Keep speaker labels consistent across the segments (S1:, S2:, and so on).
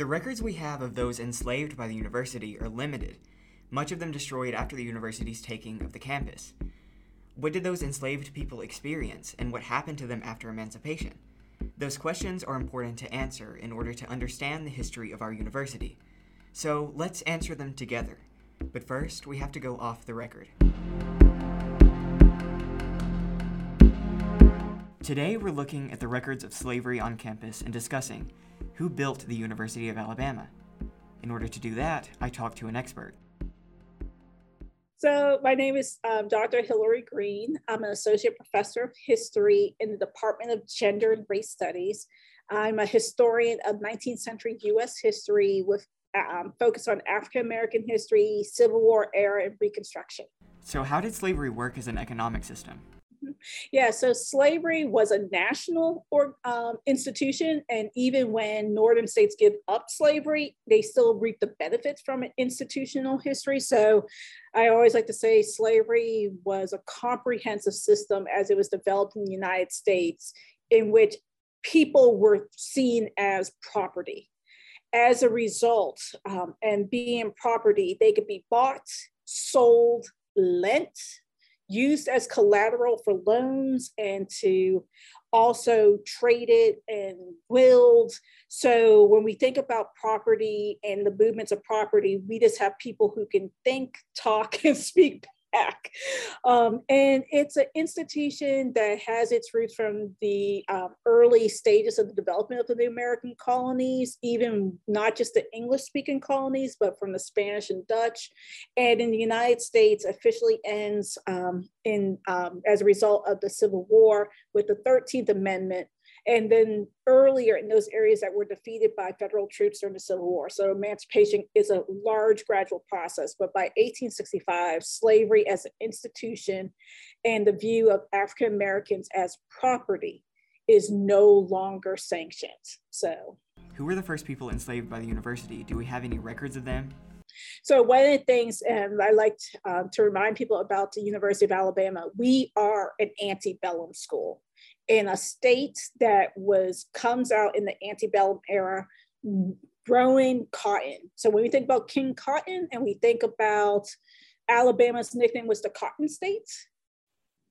S1: The records we have of those enslaved by the university are limited, much of them destroyed after the university's taking of the campus. What did those enslaved people experience, and what happened to them after emancipation? Those questions are important to answer in order to understand the history of our university. So let's answer them together. But first, we have to go off the record. Today, we're looking at the records of slavery on campus and discussing who built the University of Alabama. In order to do that, I talked to an expert.
S2: So my name is um, Dr. Hilary Green. I'm an associate professor of history in the Department of Gender and Race Studies. I'm a historian of 19th century US history with um, focus on African American history, Civil War era, and Reconstruction.
S1: So, how did slavery work as an economic system?
S2: Yeah, so slavery was a national or, um, institution, and even when northern states give up slavery, they still reap the benefits from an institutional history. So I always like to say slavery was a comprehensive system as it was developed in the United States, in which people were seen as property. As a result, um, and being property, they could be bought, sold, lent, used as collateral for loans and to also traded and willed. So when we think about property and the movements of property, we just have people who can think, talk, and speak back. Um, and it's an institution that has its roots from the um, early stages of the development of the American colonies, even not just the English speaking colonies, but from the Spanish and Dutch. And in the United States, officially ends um, in um, as a result of the Civil War with the 13th Amendment and then earlier in those areas that were defeated by federal troops during the Civil War. So emancipation is a large gradual process, but by 1865, slavery as an institution and the view of African Americans as property is no longer sanctioned. So
S1: who were the first people enslaved by the university? Do we have any records of them?
S2: So one of the things, and I like um, to remind people about the University of Alabama, we are an antebellum school in a state that was comes out in the antebellum era growing cotton. So when we think about King Cotton and we think about Alabama's nickname was the Cotton State,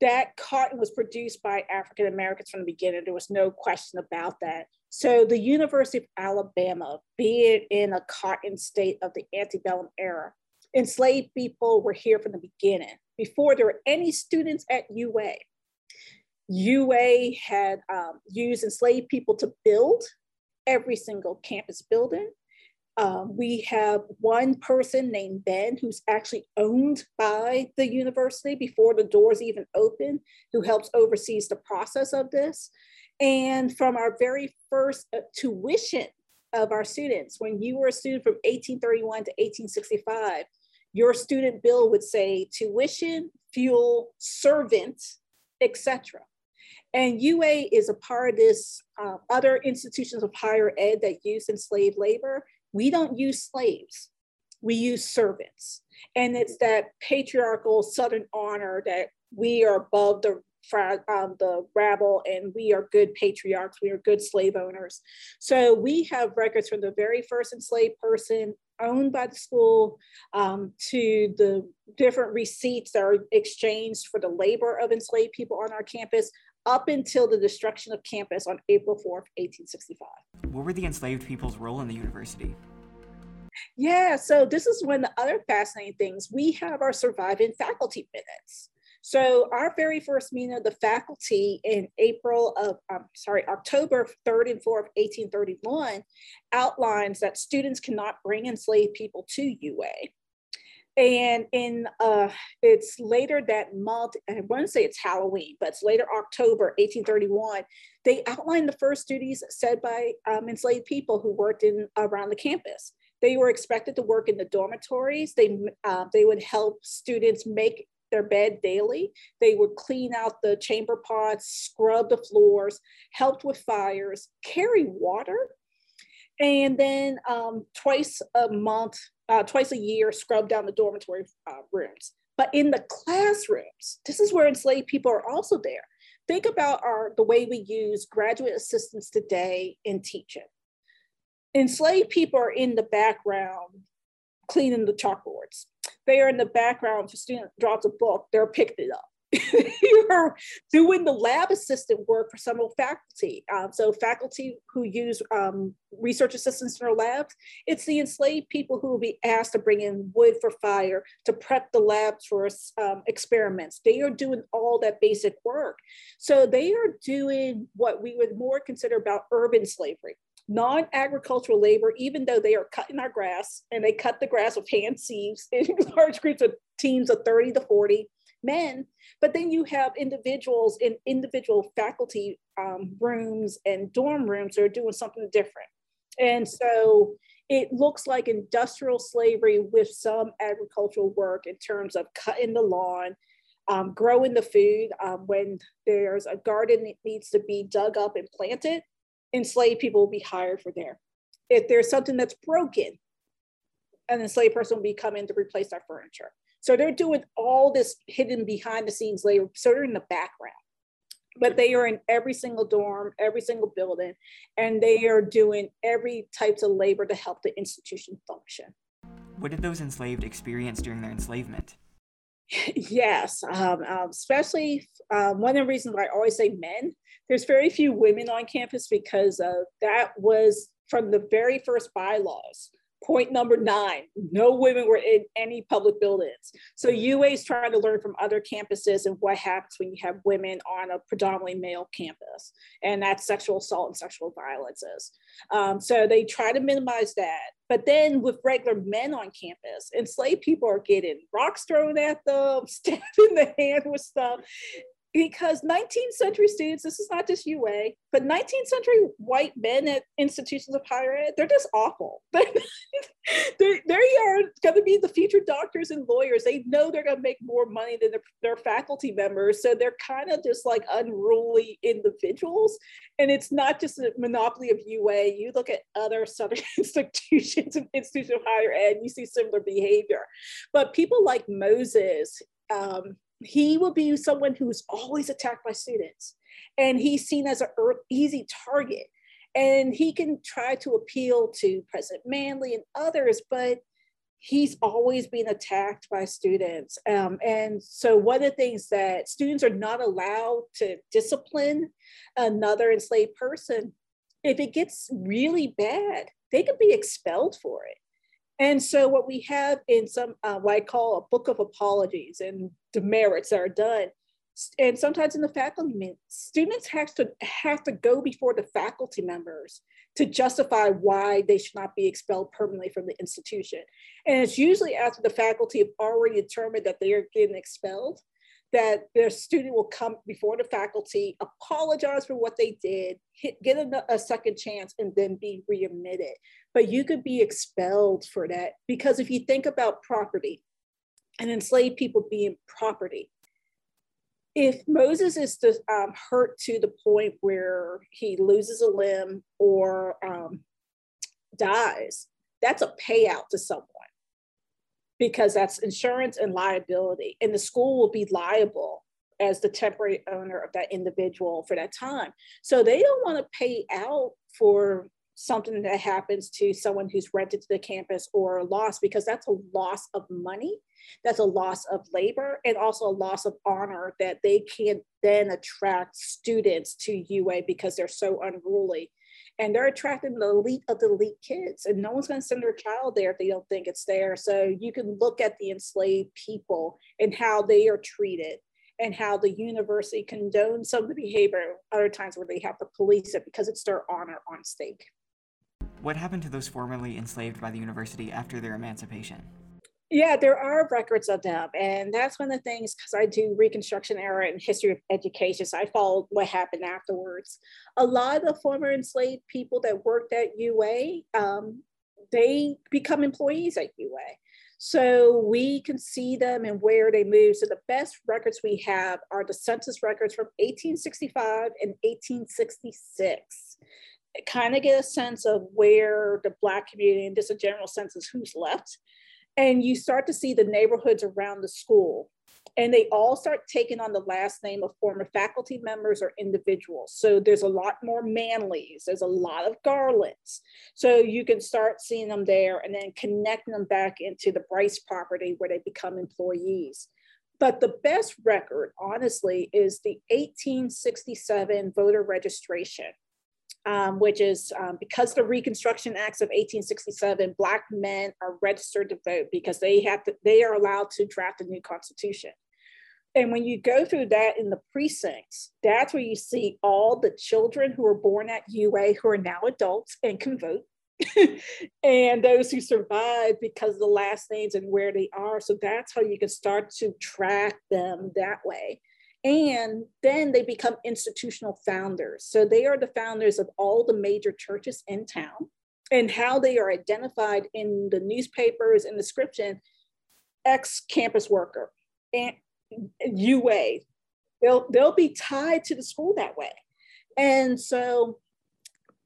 S2: that cotton was produced by African Americans from the beginning. There was no question about that. So the University of Alabama, being in a cotton state of the antebellum era, enslaved people were here from the beginning. Before there were any students at UA, UA had um, used enslaved people to build every single campus building. Um, we have one person named Ben who's actually owned by the university before the doors even open, who helps oversees the process of this. And from our very first uh, tuition of our students, when you were a student from 1831 to 1865, your student bill would say tuition, fuel, servant, etc. And UA is a part of this uh, other institutions of higher ed that use enslaved labor. We don't use slaves, we use servants. And it's that patriarchal Southern honor that we are above the um, the rabble and we are good patriarchs we are good slave owners so we have records from the very first enslaved person owned by the school um, to the different receipts that are exchanged for the labor of enslaved people on our campus up until the destruction of campus on April 4th, 1865.
S1: What were the enslaved people's role in the university?
S2: Yeah, so this is one of the other fascinating things. We have our surviving faculty minutes. So our very first meeting of the faculty in April of, um, sorry, October 3rd and 4th, 1831 outlines that students cannot bring enslaved people to UA. And in uh, it's later that month, I won't say it's Halloween, but it's later October 1831, they outlined the first duties said by um, enslaved people who worked in around the campus. They were expected to work in the dormitories. They, uh, they would help students make their bed daily. They would clean out the chamber pots, scrub the floors, helped with fires, carry water, and then um, twice a month uh, twice a year scrub down the dormitory uh, rooms. But in the classrooms, this is where enslaved people are also there. Think about our the way we use graduate assistants today in teaching. enslaved people are in the background cleaning the chalkboards. They are in the background. If a student drops a book, they're picking it up. You're doing the lab assistant work for some faculty. Um, so faculty who use um, research assistants in their labs, it's the enslaved people who will be asked to bring in wood for fire, to prep the labs for um, experiments. They are doing all that basic work. So they are doing what we would more consider about urban slavery non-agricultural labor, even though they are cutting our grass and they cut the grass with hand sieves in large groups of teams of 30 to 40 men. But then you have individuals in individual faculty um, rooms and dorm rooms that are doing something different. And so it looks like industrial slavery with some agricultural work in terms of cutting the lawn, um, growing the food. Um, when there's a garden that needs to be dug up and planted, enslaved people will be hired for there. If there's something that's broken, an enslaved person will be coming to replace our furniture. So they're doing all this hidden behind the scenes labor, so they're in the background. But they are in every single dorm, every single building, and they are doing every types of labor to help the institution function.
S1: What did those enslaved experience during their enslavement?
S2: Yes, um, um, especially um, one of the reasons why I always say men. There's very few women on campus because uh, that was from the very first bylaws. Point number nine, no women were in any public buildings. So UA is trying to learn from other campuses and what happens when you have women on a predominantly male campus, and that's sexual assault and sexual violences. Um, so they try to minimize that. But then with regular men on campus, enslaved people are getting rocks thrown at them, stabbed in the hand with stuff because 19th century students, this is not just UA, but 19th century white men at institutions of higher ed, they're just awful. they're, they are going to be the future doctors and lawyers. They know they're going to make more money than their, their faculty members. So they're kind of just like unruly individuals. And it's not just a monopoly of UA. You look at other Southern institutions and institutions of higher ed, you see similar behavior. But people like Moses, um, he will be someone who's always attacked by students and he's seen as an easy target. And he can try to appeal to president Manly and others but he's always being attacked by students. Um, and so one of the things that students are not allowed to discipline another enslaved person if it gets really bad they could be expelled for it and so what we have in some uh, what I call a book of apologies and demerits that are done, and sometimes in the faculty students have to have to go before the faculty members to justify why they should not be expelled permanently from the institution. And it's usually after the faculty have already determined that they are getting expelled that their student will come before the faculty, apologize for what they did, hit, get a, a second chance, and then be readmitted. But you could be expelled for that because if you think about property and enslaved people being property, if Moses is to, um, hurt to the point where he loses a limb or um, dies, that's a payout to someone because that's insurance and liability. And the school will be liable as the temporary owner of that individual for that time. So they don't want to pay out for something that happens to someone who's rented to the campus or lost because that's a loss of money that's a loss of labor and also a loss of honor that they can't then attract students to UA because they're so unruly and they're attracting the elite of the elite kids and no one's going to send their child there if they don't think it's there. So you can look at the enslaved people and how they are treated and how the university condones some of the behavior other times where they have to police it because it's their honor on stake.
S1: What happened to those formerly enslaved by the university after their emancipation
S2: yeah, there are records of them. And that's one of the things, because I do Reconstruction era and history of education, so I followed what happened afterwards. A lot of the former enslaved people that worked at UA, um, they become employees at UA. So we can see them and where they move. So the best records we have are the census records from 1865 and 1866 kind of get a sense of where the Black community and just a general sense of who's left and you start to see the neighborhoods around the school and they all start taking on the last name of former faculty members or individuals. So there's a lot more Manlys, there's a lot of Garlands. So you can start seeing them there and then connecting them back into the Bryce property where they become employees. But the best record, honestly, is the 1867 voter registration. Um, which is um, because the Reconstruction Acts of 1867, Black men are registered to vote because they have to, they are allowed to draft a new constitution. And when you go through that in the precincts, that's where you see all the children who were born at UA who are now adults and can vote. and those who survived because of the last names and where they are. So that's how you can start to track them that way. And then they become institutional founders. So they are the founders of all the major churches in town and how they are identified in the newspapers and description ex campus worker, and UA. They'll, they'll be tied to the school that way. And so,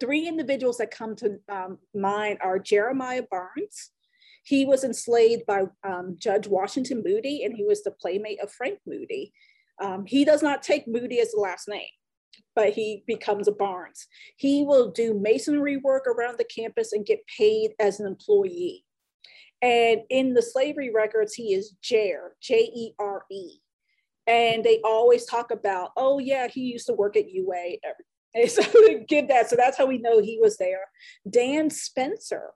S2: three individuals that come to um, mind are Jeremiah Barnes. He was enslaved by um, Judge Washington Moody, and he was the playmate of Frank Moody. Um, he does not take Moody as the last name, but he becomes a Barnes. He will do masonry work around the campus and get paid as an employee. And in the slavery records, he is Jere, J E R E. And they always talk about, oh, yeah, he used to work at UA. And so give that. So that's how we know he was there. Dan Spencer.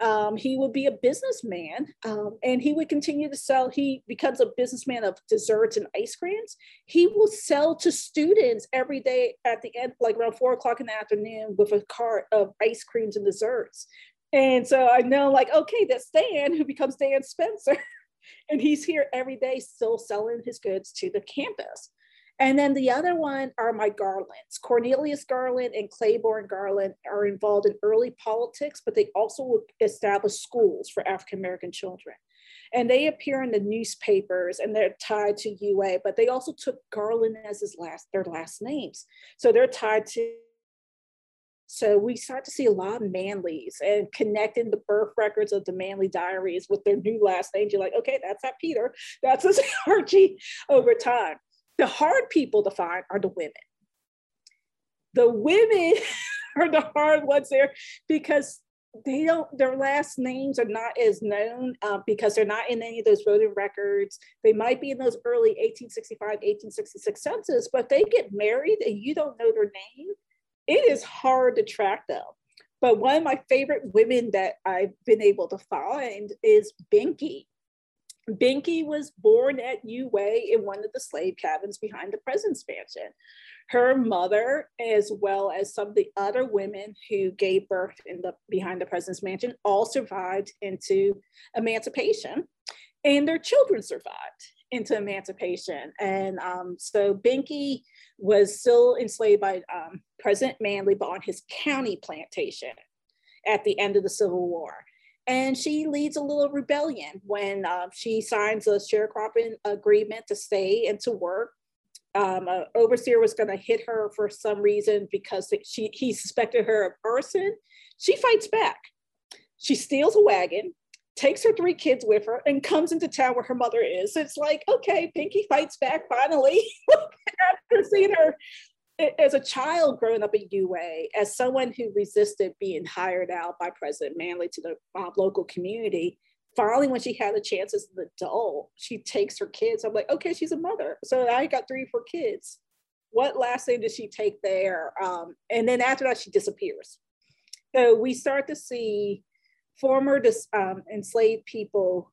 S2: Um, he would be a businessman um, and he would continue to sell. He becomes a businessman of desserts and ice creams. He will sell to students every day at the end, like around four o'clock in the afternoon, with a cart of ice creams and desserts. And so I know, like, okay, that's Dan who becomes Dan Spencer. and he's here every day still selling his goods to the campus. And then the other one are my Garlands. Cornelius Garland and Claiborne Garland are involved in early politics, but they also establish schools for African American children. And they appear in the newspapers and they're tied to UA, but they also took Garland as his last, their last names. So they're tied to so we start to see a lot of Manlys and connecting the birth records of the Manly diaries with their new last names. You're like, okay, that's that Peter, that's his Archie over time. The hard people to find are the women. The women are the hard ones there because they don't their last names are not as known uh, because they're not in any of those voting records they might be in those early 1865 1866 census but they get married and you don't know their name it is hard to track them. But one of my favorite women that I've been able to find is Binky. Binky was born at UA in one of the slave cabins behind the President's Mansion. Her mother, as well as some of the other women who gave birth in the behind the President's Mansion, all survived into emancipation, and their children survived into emancipation. And um, so Binky was still enslaved by um, President Manly, but on his county plantation at the end of the Civil War. And she leads a little rebellion when uh, she signs a sharecropping agreement to stay and to work. Um, an overseer was going to hit her for some reason because she, he suspected her of arson. She fights back. She steals a wagon takes her three kids with her and comes into town where her mother is. It's like, okay, Pinky fights back finally after seeing her as a child growing up at UA, as someone who resisted being hired out by President Manly to the uh, local community. Finally, when she had a chance as an adult, she takes her kids. I'm like, okay, she's a mother. So I got three, or four kids. What last name does she take there? Um, and then after that, she disappears. So we start to see former um, enslaved people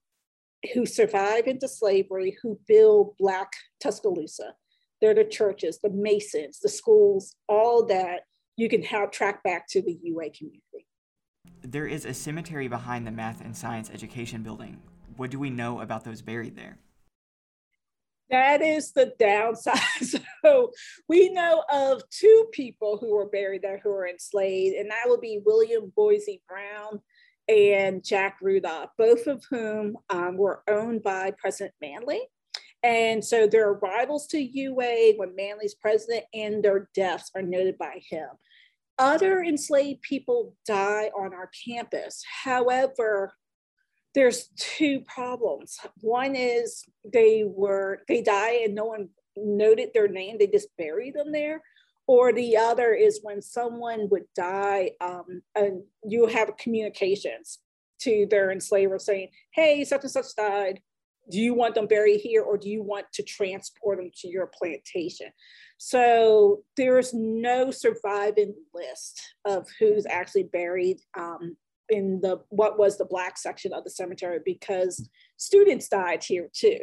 S2: who survive into slavery who build Black Tuscaloosa. They're the churches, the Masons, the schools, all that you can have track back to the UA community.
S1: There is a cemetery behind the Math and Science Education Building. What do we know about those buried there?
S2: That is the downside. so we know of two people who were buried there who were enslaved, and that would be William Boise Brown and Jack Rudolph, both of whom um, were owned by President Manly. And so their arrivals to UA when Manly's president and their deaths are noted by him. Other enslaved people die on our campus. However, there's two problems. One is they were they die and no one noted their name; they just buried them there. Or the other is when someone would die, um, and you have communications to their enslaver saying, "Hey, such and such died. Do you want them buried here, or do you want to transport them to your plantation?" So there's no surviving list of who's actually buried um, in the what was the black section of the cemetery because students died here too.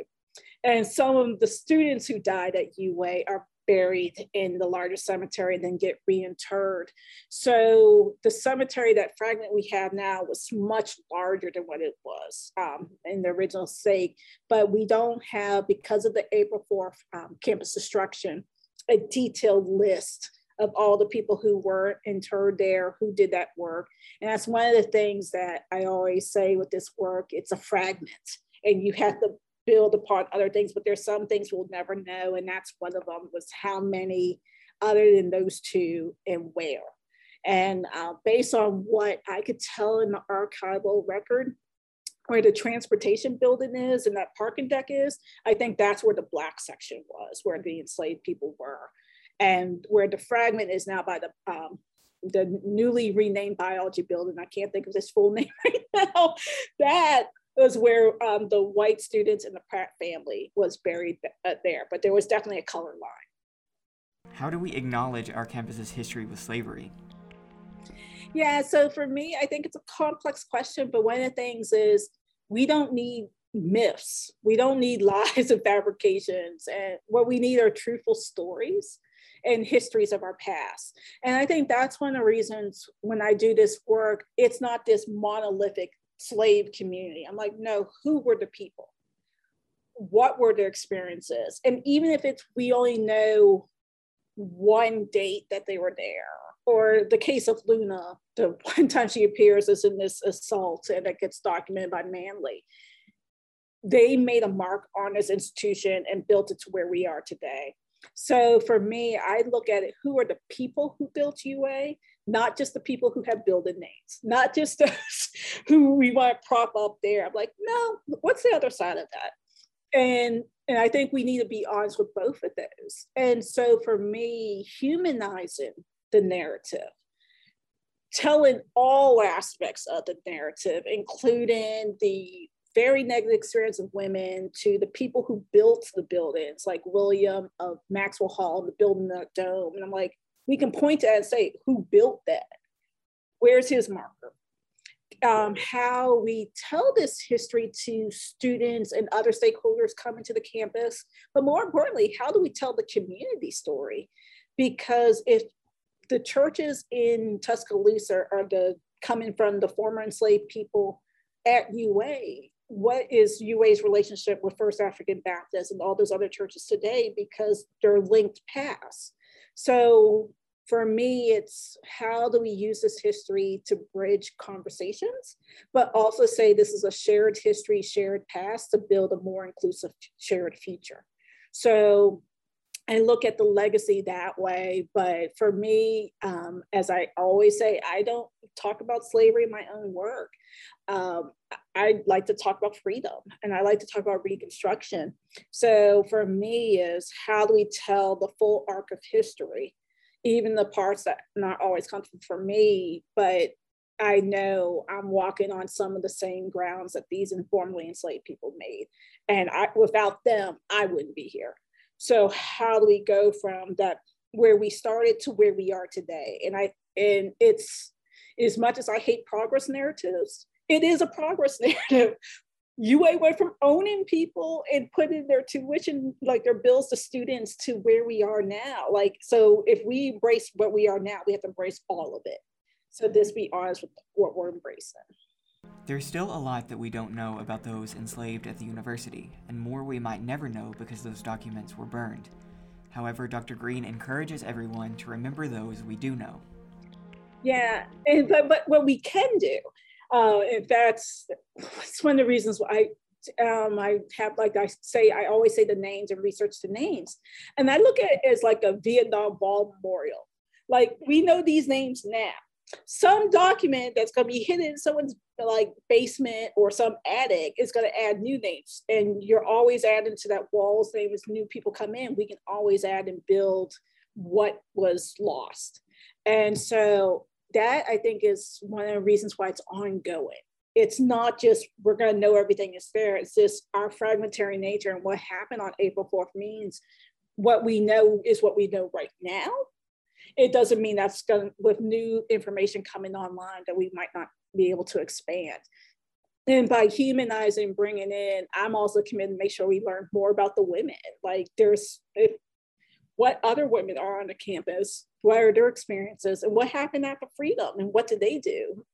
S2: And some of the students who died at UA are buried in the larger cemetery and then get reinterred. So the cemetery, that fragment we have now was much larger than what it was um, in the original state, but we don't have, because of the April 4th um, campus destruction, a detailed list of all the people who were interred there, who did that work. And that's one of the things that I always say with this work, it's a fragment and you have to build upon other things, but there's some things we'll never know. And that's one of them was how many other than those two and where. And uh, based on what I could tell in the archival record, where the transportation building is and that parking deck is, I think that's where the black section was, where the enslaved people were and where the fragment is now by the um, the newly renamed biology building. I can't think of this full name right now. That was where um, the white students in the Pratt family was buried uh, there, but there was definitely a color line.
S1: How do we acknowledge our campus's history with slavery?
S2: Yeah, so for me, I think it's a complex question, but one of the things is we don't need myths. We don't need lies and fabrications. And what we need are truthful stories and histories of our past. And I think that's one of the reasons when I do this work, it's not this monolithic slave community. I'm like, no, who were the people? What were their experiences? And even if it's we only know one date that they were there, or the case of Luna, the one time she appears is in this assault and it gets documented by Manly. They made a mark on this institution and built it to where we are today. So for me, I look at it who are the people who built UA, not just the people who have building names, not just those who we want to prop up there. I'm like, no, what's the other side of that? And and I think we need to be honest with both of those. And so for me, humanizing the narrative, telling all aspects of the narrative, including the very negative experience of women to the people who built the buildings, like William of Maxwell Hall, the building the dome. And I'm like, we can point to and say, who built that? Where's his marker? Um, how we tell this history to students and other stakeholders coming to the campus, but more importantly, how do we tell the community story? Because if the churches in Tuscaloosa are the coming from the former enslaved people at UA, what is UA's relationship with First African Baptist and all those other churches today because they're linked past. So for me, it's how do we use this history to bridge conversations, but also say this is a shared history, shared past to build a more inclusive shared future. So I look at the legacy that way. But for me, um, as I always say, I don't talk about slavery in my own work. Um, I like to talk about freedom and I like to talk about reconstruction. So for me is how do we tell the full arc of history, even the parts that not always come for me, but I know I'm walking on some of the same grounds that these informally enslaved people made. And I, without them, I wouldn't be here. So how do we go from that where we started to where we are today? And I and it's as much as I hate progress narratives, it is a progress narrative. UA went from owning people and putting their tuition, like their bills to students, to where we are now. Like, so if we embrace what we are now, we have to embrace all of it. So this be honest with what we're embracing.
S1: There's still a lot that we don't know about those enslaved at the university, and more we might never know because those documents were burned. However, Dr. Green encourages everyone to remember those we do know.
S2: Yeah, and, but, but what we can do, uh, that's, that's one of the reasons why I, um, I have, like I say, I always say the names and research the names. And I look at it as like a Vietnam Wall Memorial. Like we know these names now, some document that's going to be hidden in someone's like basement or some attic is going to add new names. And you're always adding to that wall's name as new people come in. We can always add and build what was lost. And so that i think is one of the reasons why it's ongoing. It's not just we're going to know everything is there. It's just our fragmentary nature and what happened on april 4th means what we know is what we know right now it doesn't mean that's going with new information coming online that we might not be able to expand. And by humanizing, bringing in, I'm also committed to make sure we learn more about the women. Like there's if, what other women are on the campus, what are their experiences, and what happened after freedom, and what did they do?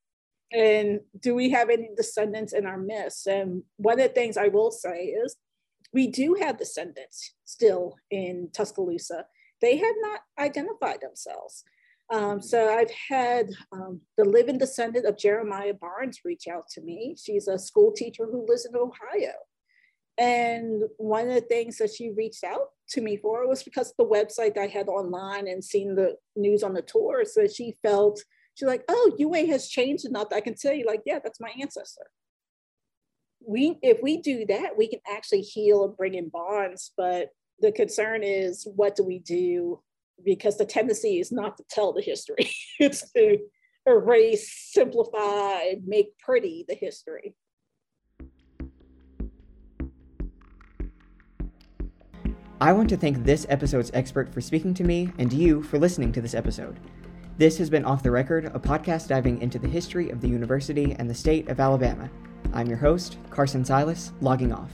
S2: And do we have any descendants in our midst? And one of the things I will say is we do have descendants still in Tuscaloosa they had not identified themselves. Um, so I've had um, the living descendant of Jeremiah Barnes reach out to me. She's a school teacher who lives in Ohio. And one of the things that she reached out to me for was because the website I had online and seen the news on the tour. So she felt, she's like, oh, UA has changed enough. That I can tell you, like, yeah, that's my ancestor. We, if we do that, we can actually heal and bring in bonds. But the concern is what do we do? Because the tendency is not to tell the history, it's to erase, simplify, make pretty the history.
S1: I want to thank this episode's expert for speaking to me and you for listening to this episode. This has been Off the Record, a podcast diving into the history of the university and the state of Alabama. I'm your host, Carson Silas, logging off.